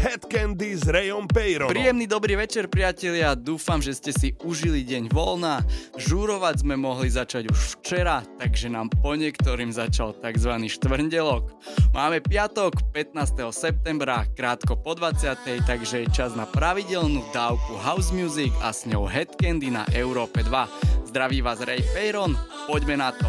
Head Candy s Rayom Peyronom. Príjemný dobrý večer, priatelia. Dúfam, že ste si užili deň voľna. Žúrovať sme mohli začať už včera, takže nám po niektorým začal tzv. štvrndelok. Máme piatok, 15. septembra, krátko po 20. takže je čas na pravidelnú dávku house music a s ňou Head Candy na Európe 2. Zdraví vás Ray Peyron, poďme na to.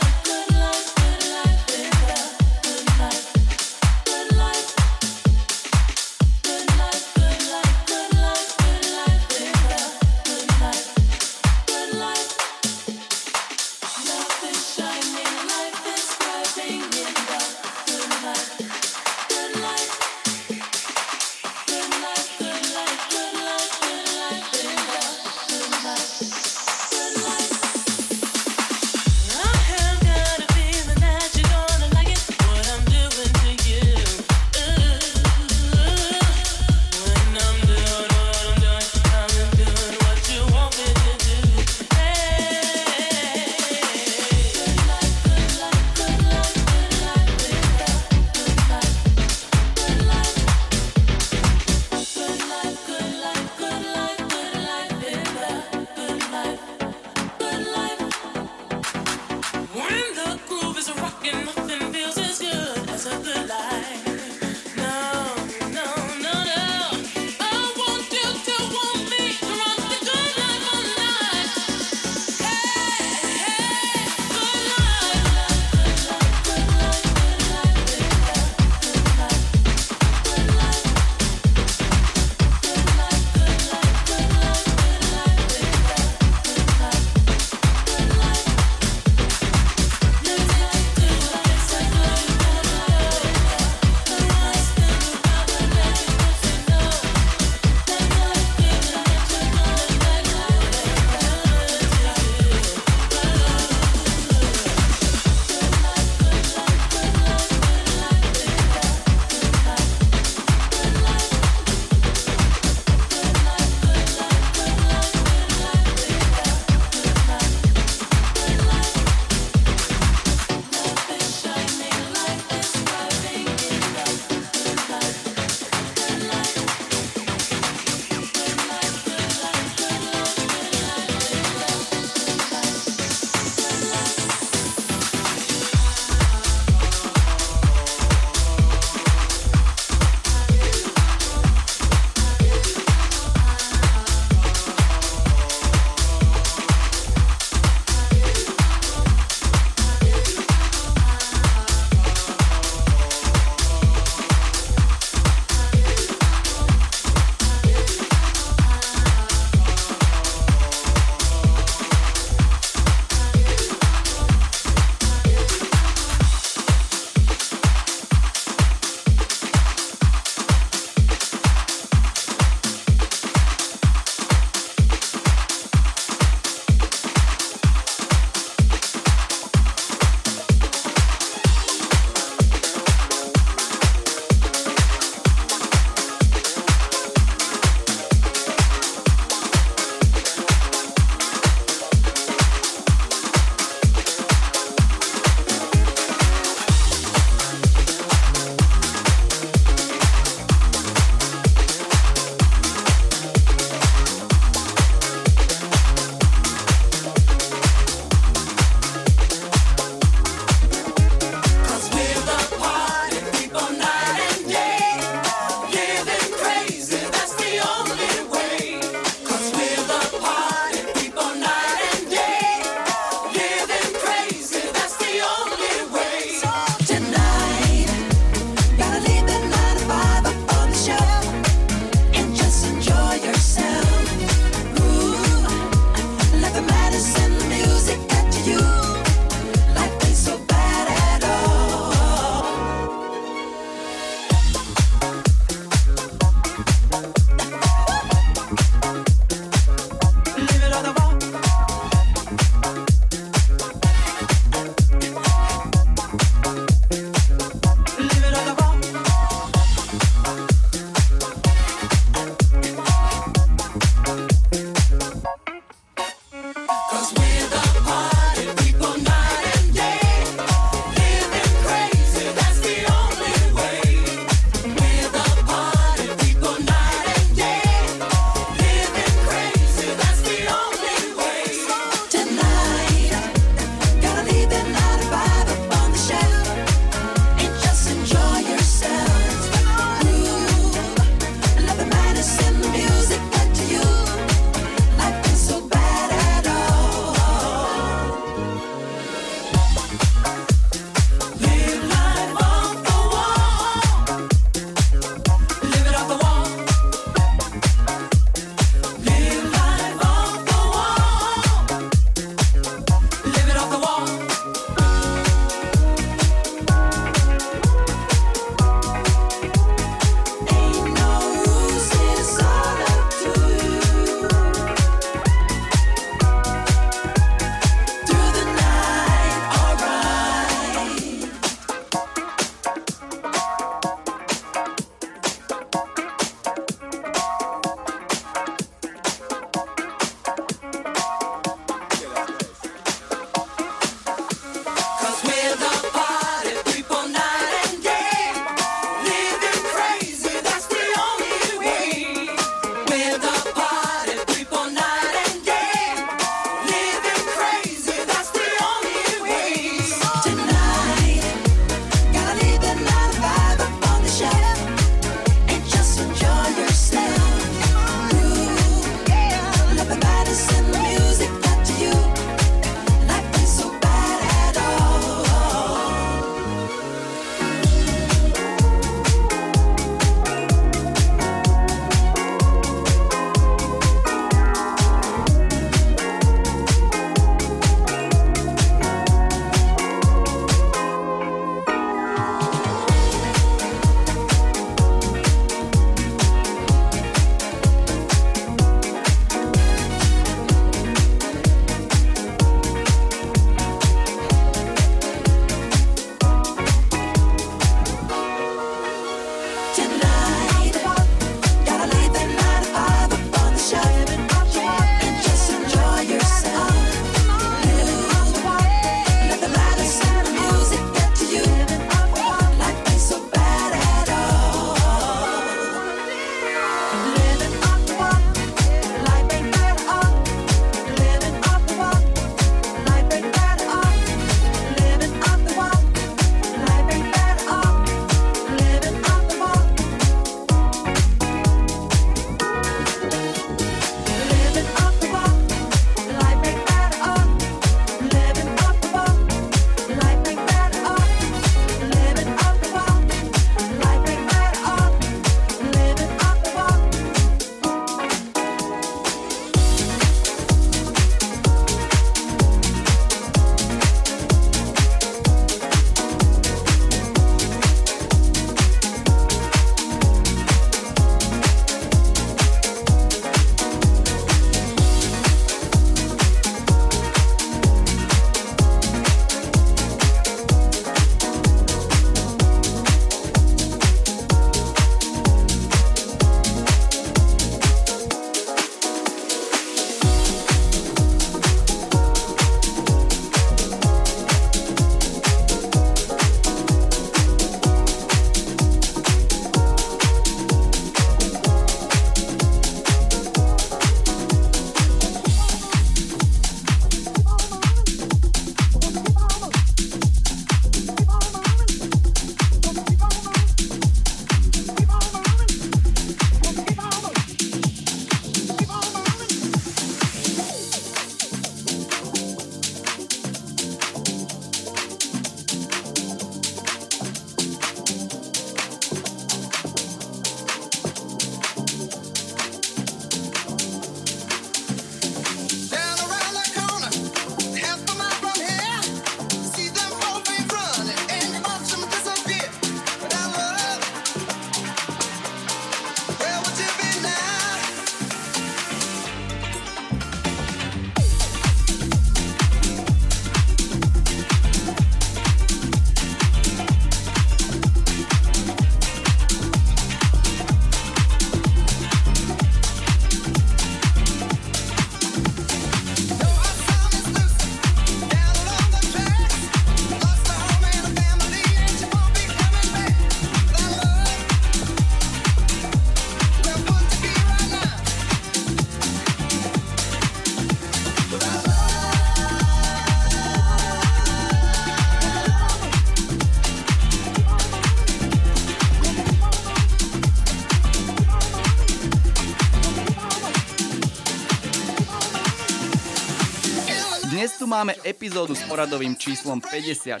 Máme epizódu s poradovým číslom 54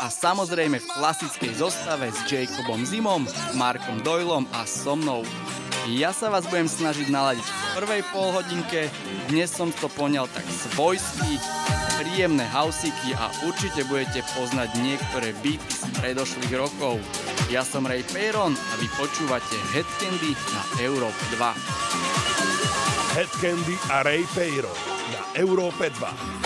a samozrejme v klasickej zostave s Jacobom Zimom, Markom Doylom a so mnou. Ja sa vás budem snažiť naladiť v prvej polhodinke, dnes som to poňal tak svojsky, príjemné hausiky a určite budete poznať niektoré beaty z predošlých rokov. Ja som Ray Peyron a vy počúvate Head Candy na Európe 2. Head Candy a Ray Peyron na Európe 2.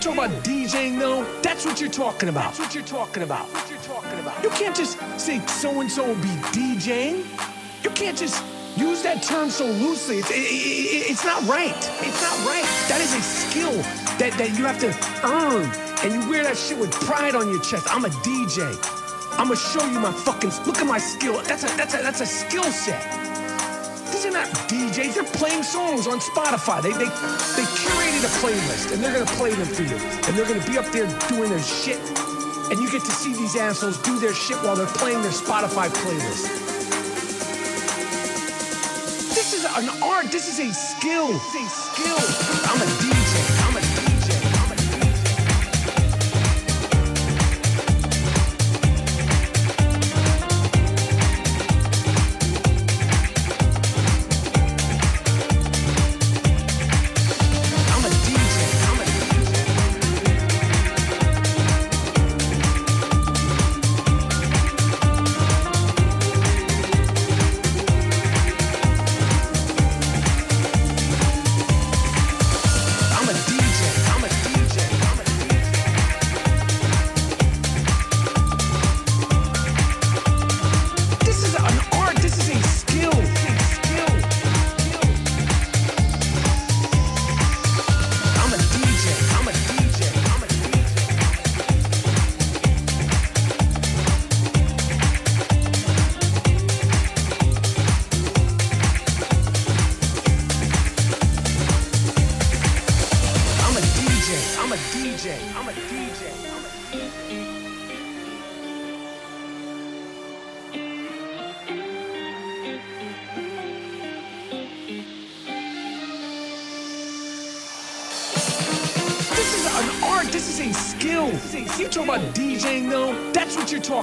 Talk about DJing though. That's what you're talking about. That's what you're talking about. What you're talking about. You can't just say so and so will be DJing. You can't just use that term so loosely. It's, it, it, it's not right. It's not right. That is a skill that, that you have to earn. And you wear that shit with pride on your chest. I'm a DJ. I'm gonna show you my fucking look at my skill. That's a that's a that's a skill set. DJs. They're playing songs on Spotify. They they they curated a playlist and they're gonna play them for you. And they're gonna be up there doing their shit. And you get to see these assholes do their shit while they're playing their Spotify playlist. This is an art. This is a skill. This is a skill. I'm a DJ.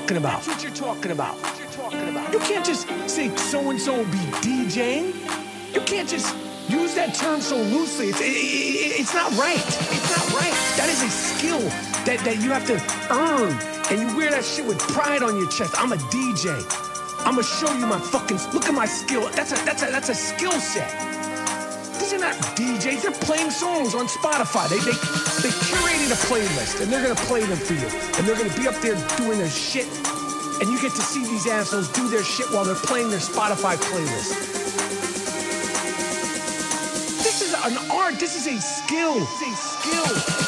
Talking about. That's what you're talking about. You're talking about. You can't just say so and so will be DJing. You can't just use that term so loosely. It's, it, it- it's not right. It's not right. That is a skill that, that you have to earn. And you wear that shit with pride on your chest. I'm a DJ. I'm gonna show you my fucking look at my skill. That's a that's a that's a skill set. DJs. They're playing songs on Spotify. They they they curated a playlist and they're gonna play them for you. And they're gonna be up there doing their shit. And you get to see these assholes do their shit while they're playing their Spotify playlist. This is an art. This is a skill. This is a skill.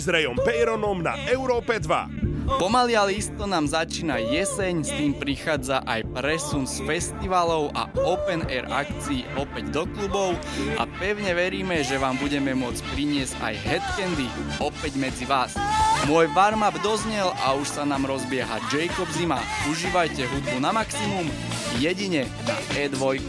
S Rayom Peyronom na Európe 2. Pomaly ale isto nám začína jeseň, s tým prichádza aj presun z festivalov a open air akcií opäť do klubov a pevne veríme, že vám budeme môcť priniesť aj headcandy opäť medzi vás. Môj warm-up doznel a už sa nám rozbieha Jacob Zima. Užívajte hudbu na maximum, jedine na E2.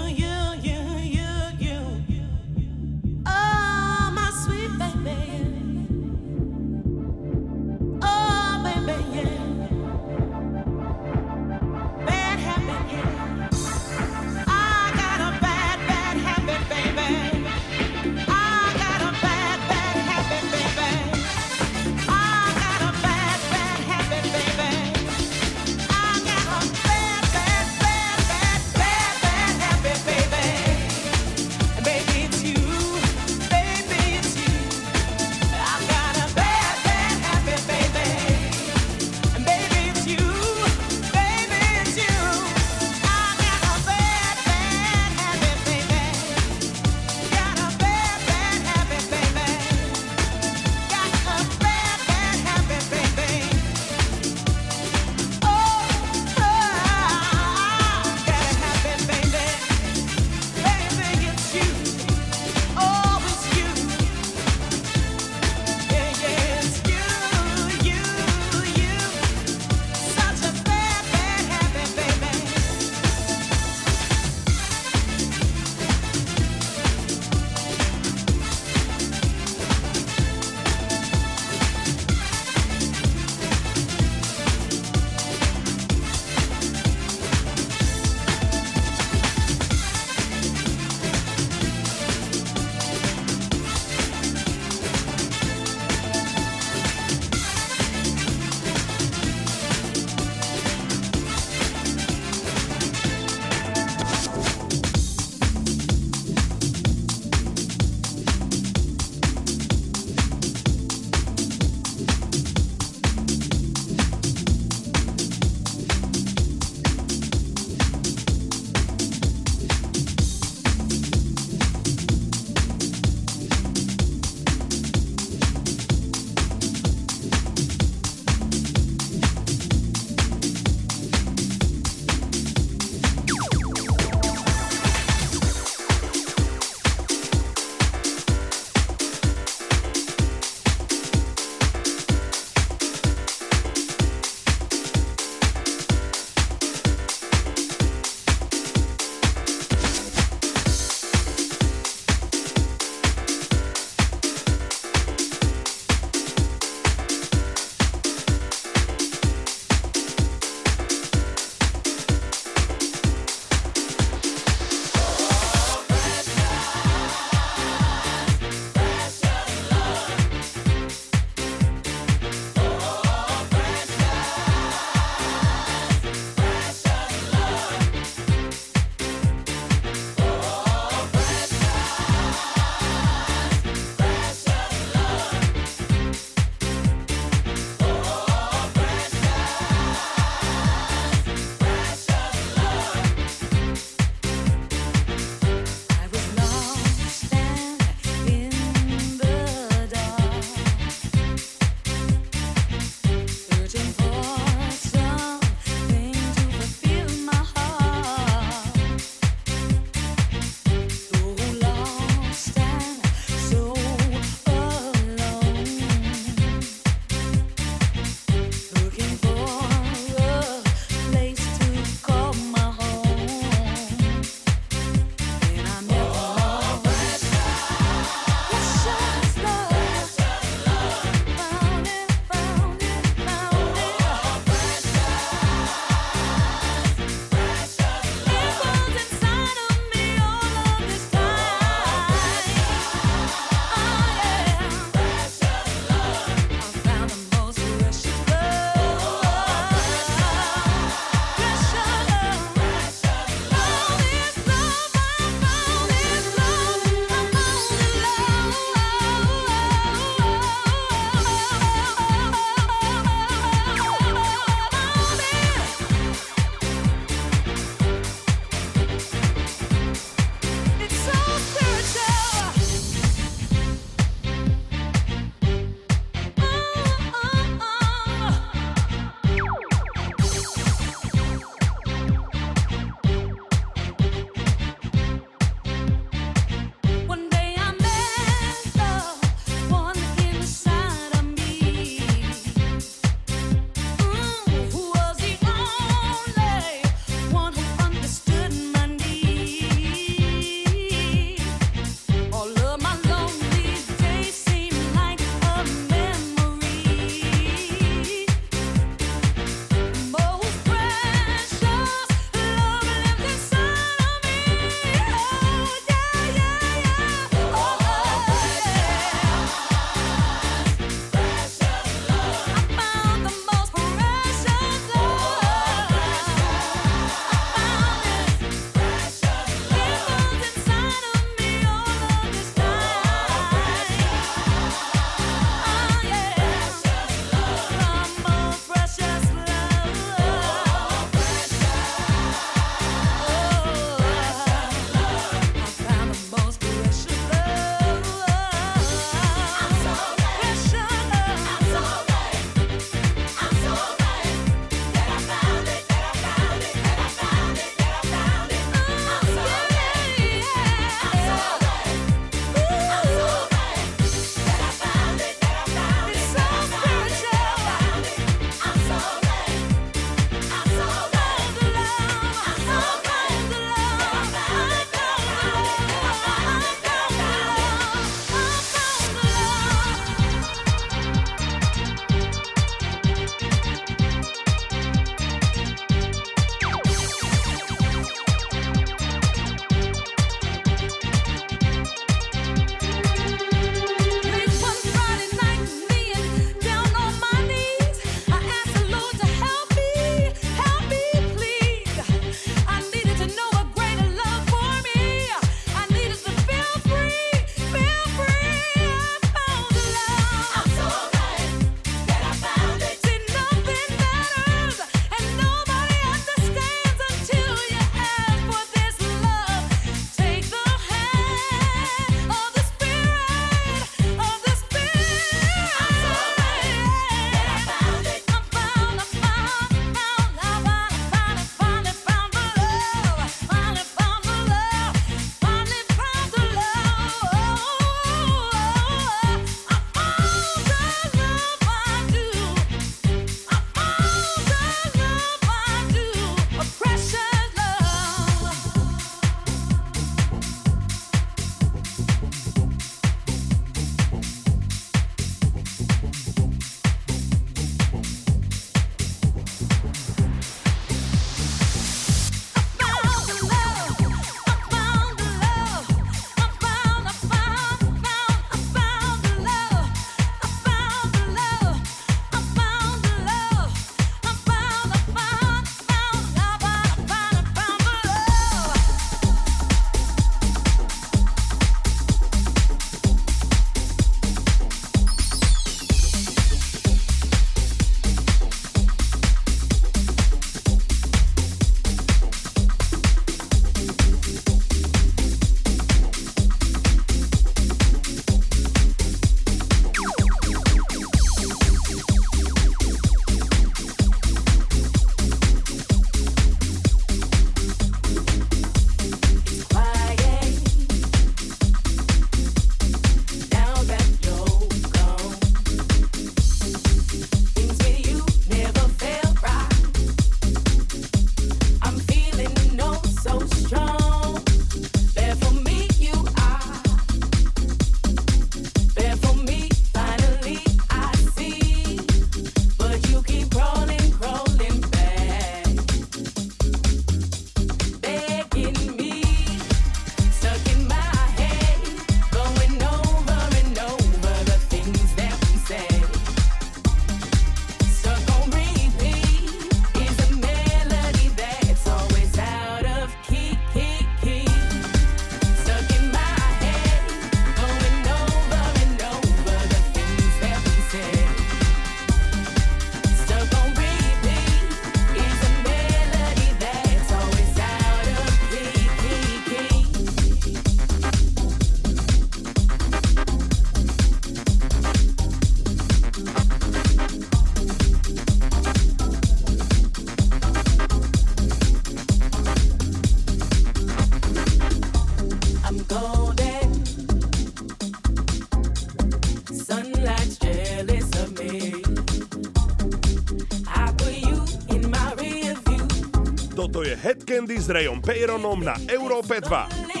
Candy s Rayom Peyronom na Európe 2.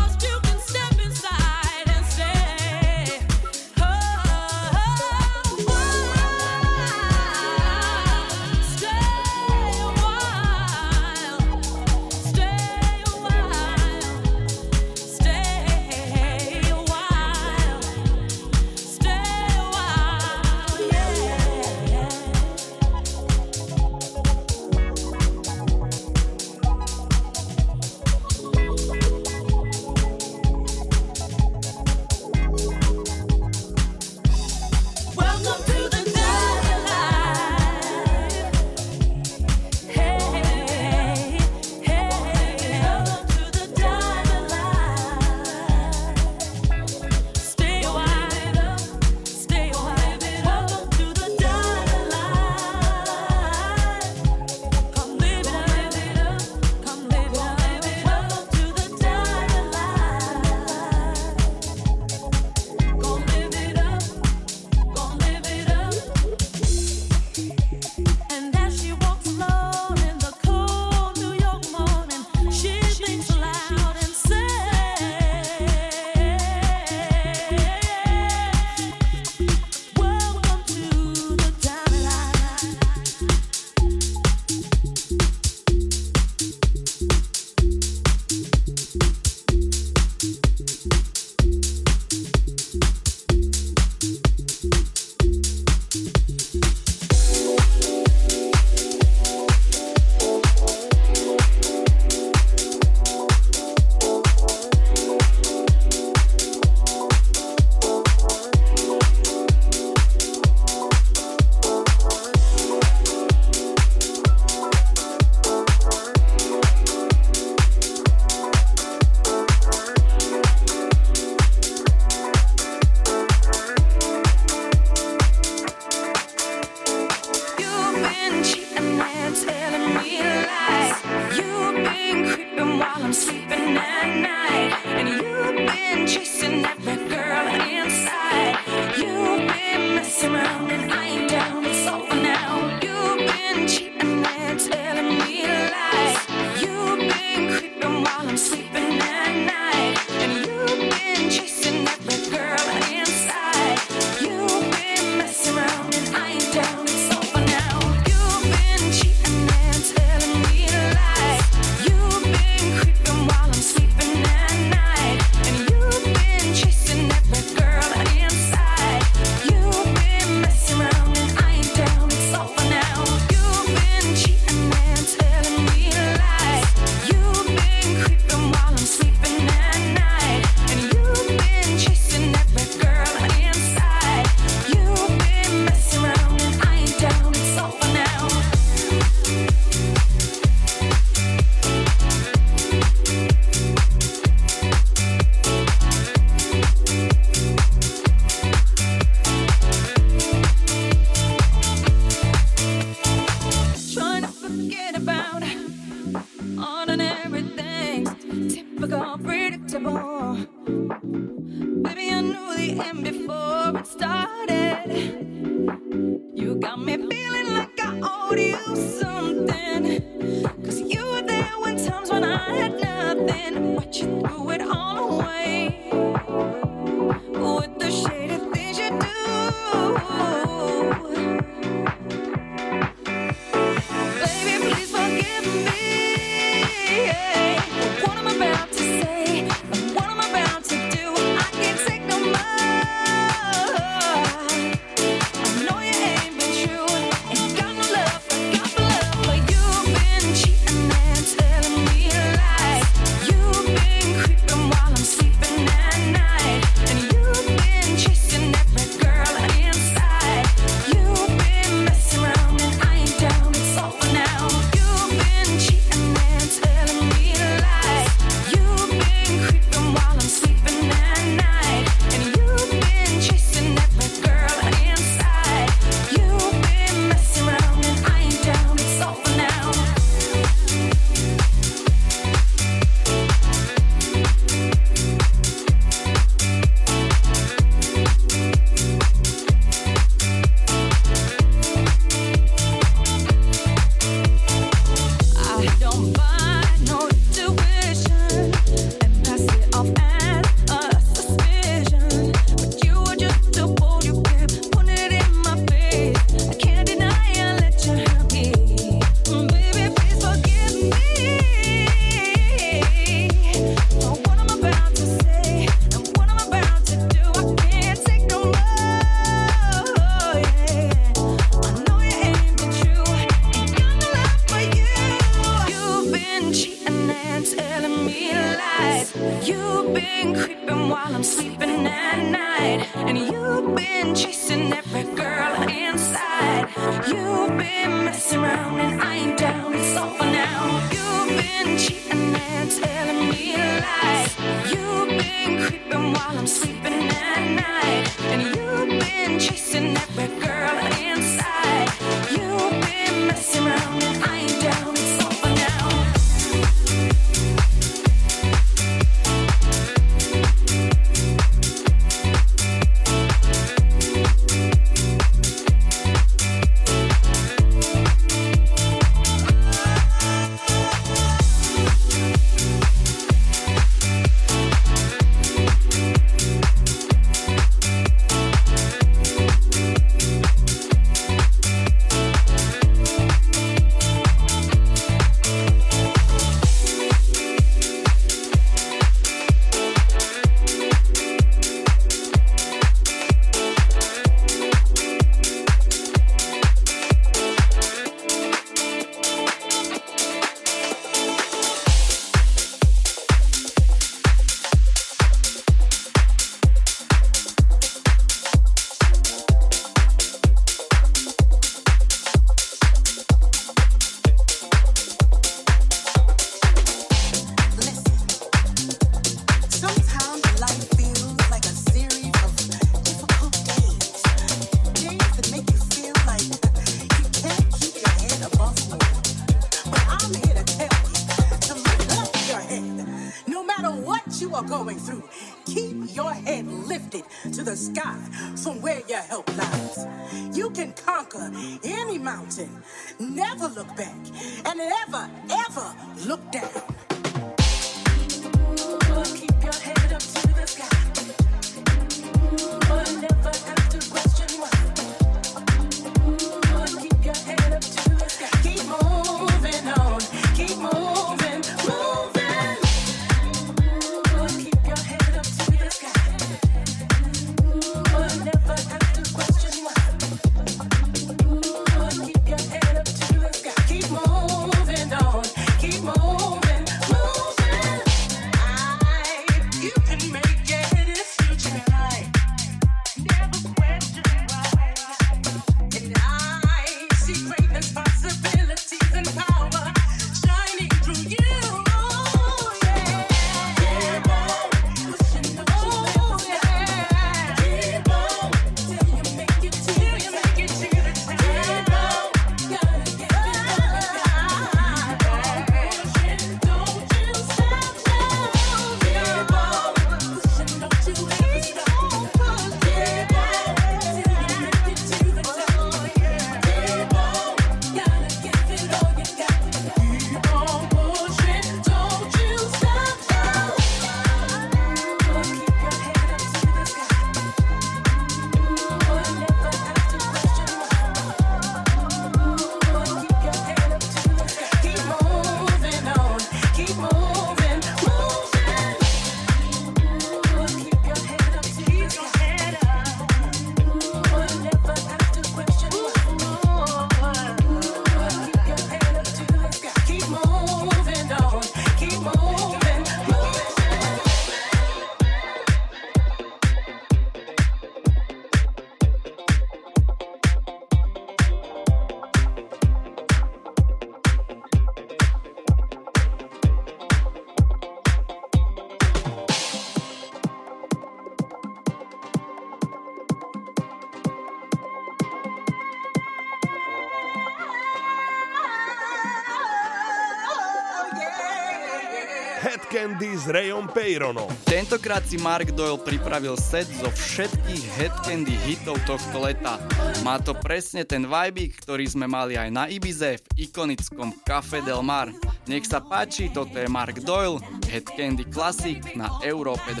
Bendy s Rayom Peyronom. Tentokrát si Mark Doyle pripravil set zo všetkých headcandy hitov tohto leta. Má to presne ten vibe, ktorý sme mali aj na Ibize v ikonickom Café Del Mar. Nech sa páči, toto je Mark Doyle, Headcandy Classic na Európe 2.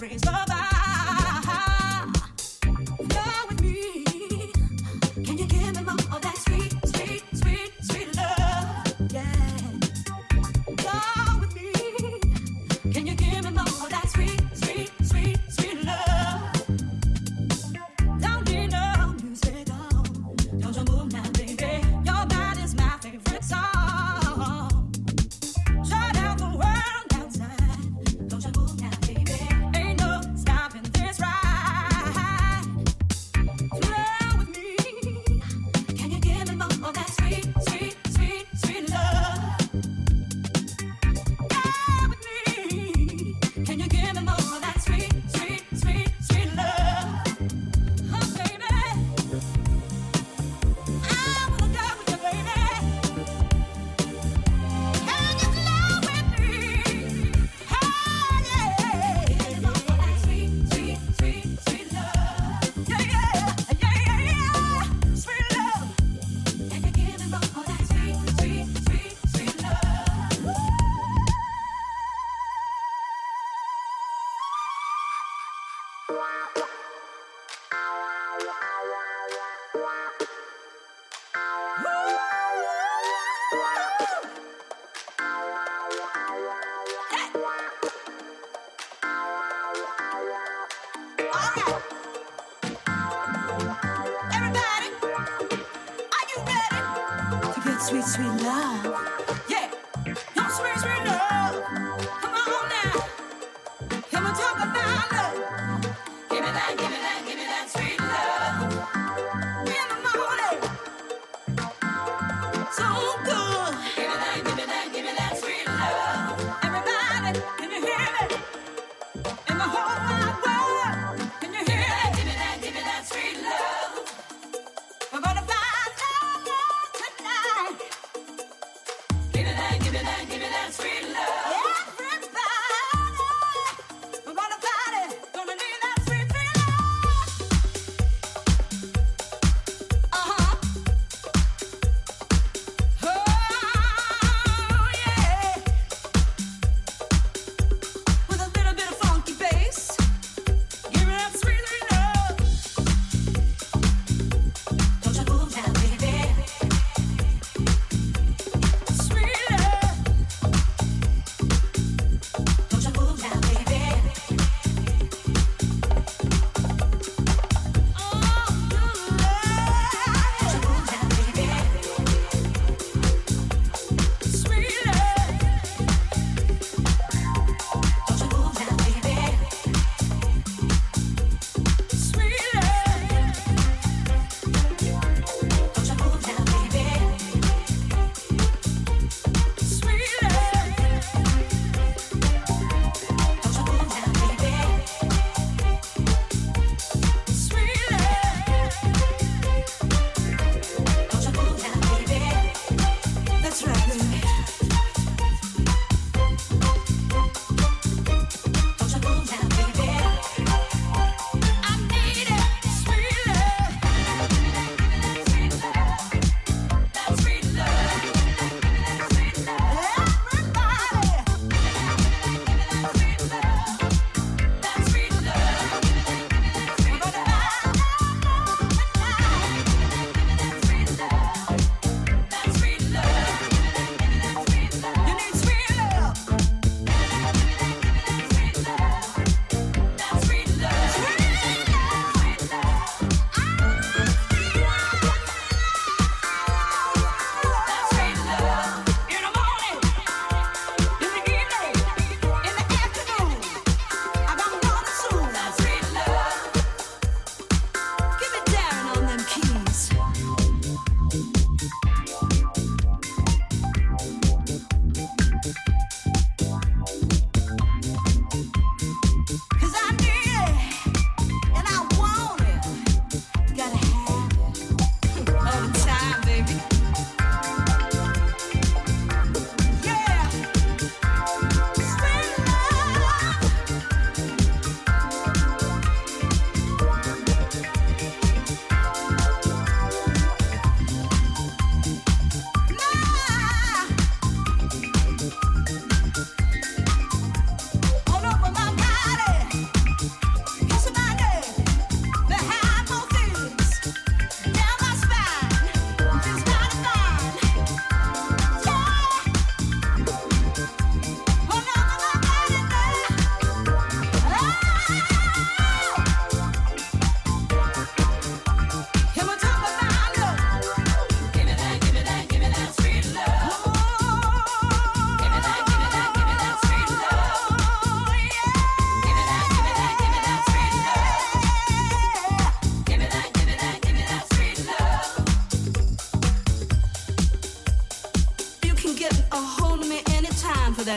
Raise up.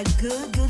good, good.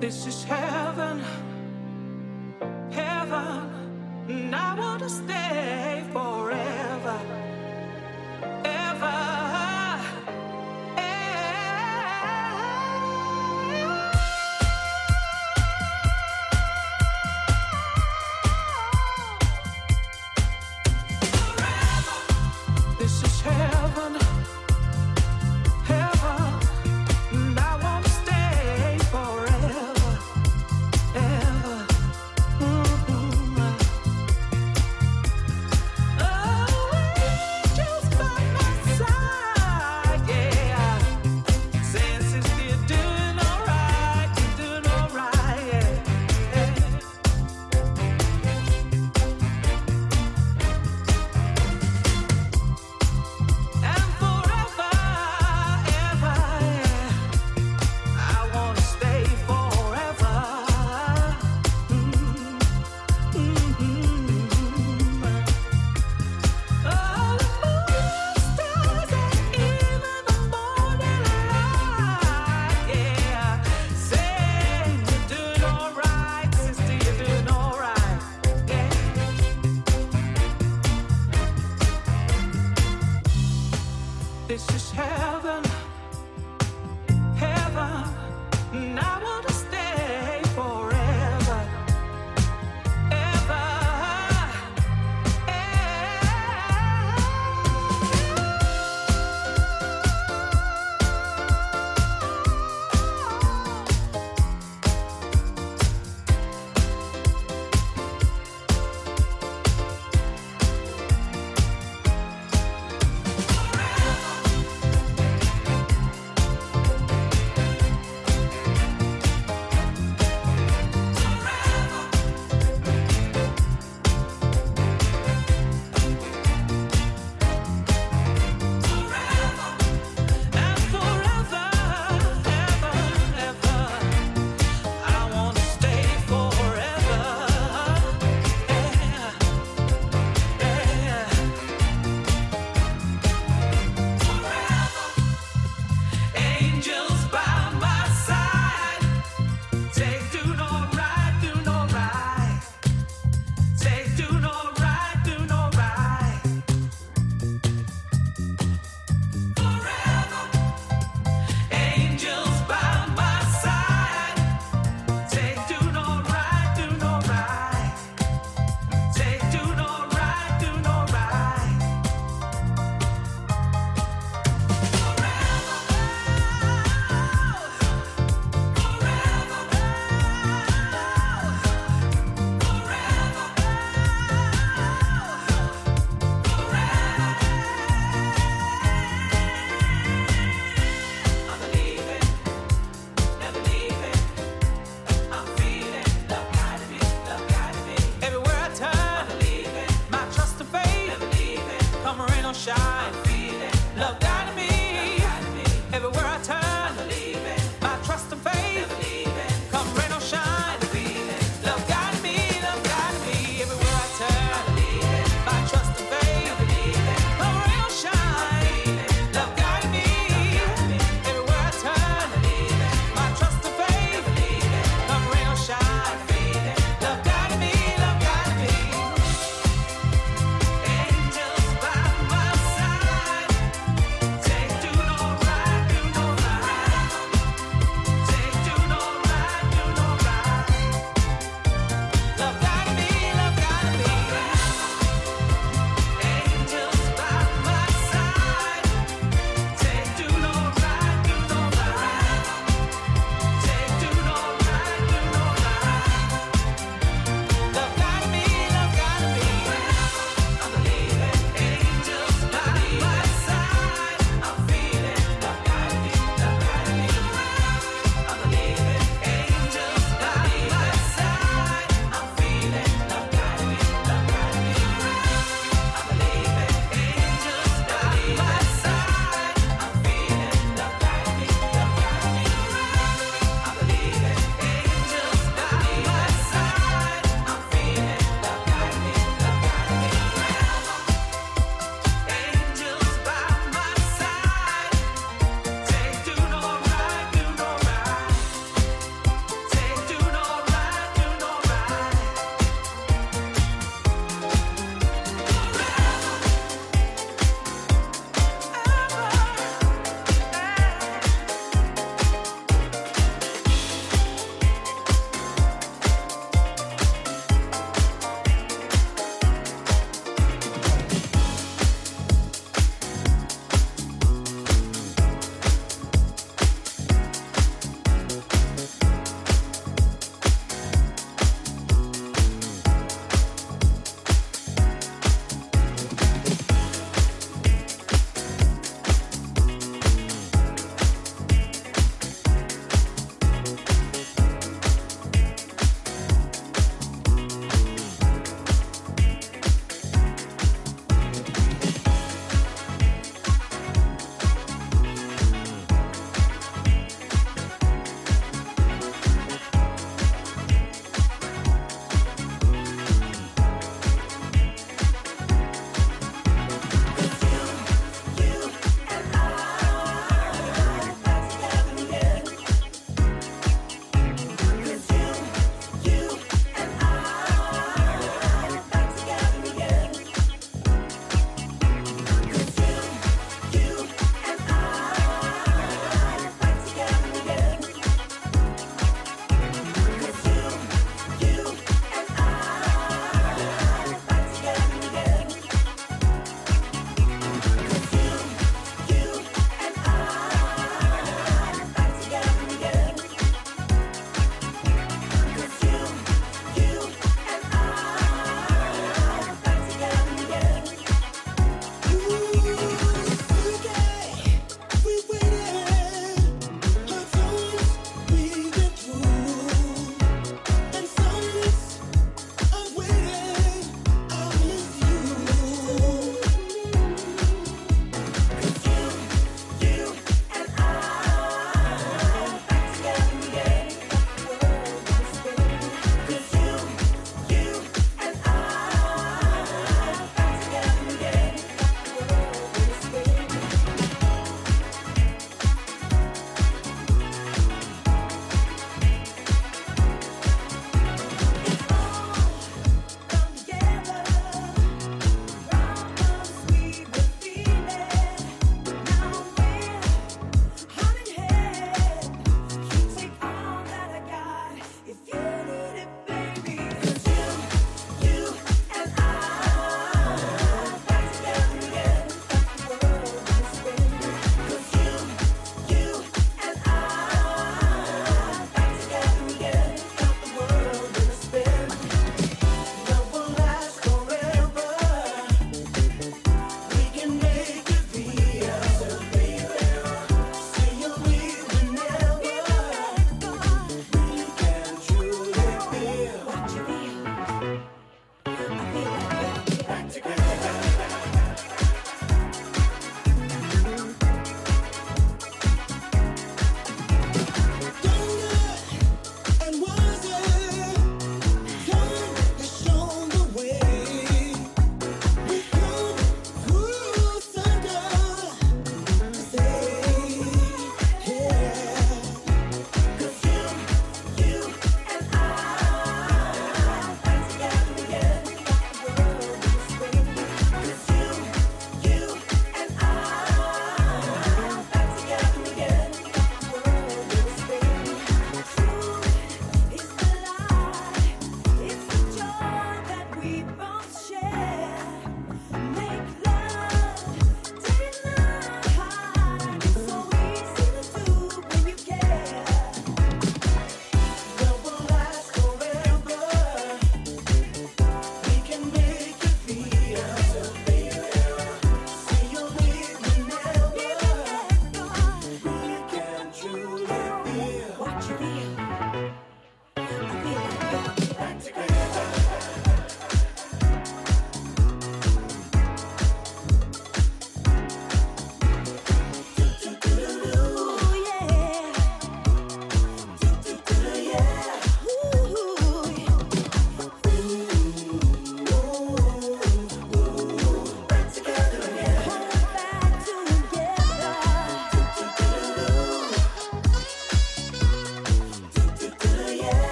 This is heaven, heaven, and I want to stay.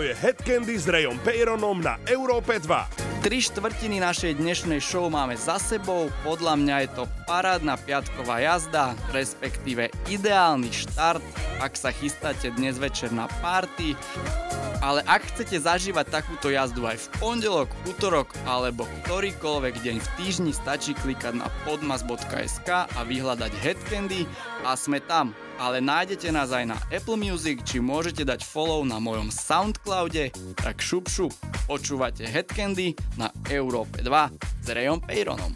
Je Headcandy s Rayom Peyronom na Európe 2. Tri štvrtiny našej dnešnej show máme za sebou, podľa mňa je to parádna piatková jazda, respektíve ideálny štart, ak sa chystáte dnes večer na party, ale ak chcete zažívať takúto jazdu aj v pondelok, útorok alebo ktorýkoľvek deň v týždni, stačí klikať na podmas.sk a vyhľadať Headcandy a sme tam. Ale nájdete nás aj na Apple Music, či môžete dať follow na mojom Soundcloude, tak šup šup, počúvate Headcandy na Európe 2 s Rayom Peyronom.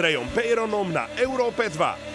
Rejom Peyronom na Európe 2.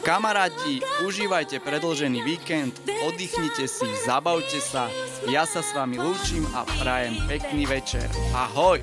Kamaráti, užívajte predlžený víkend, oddychnite si, zabavte sa. Ja sa s vami lúčim a prajem pekný večer. Ahoj!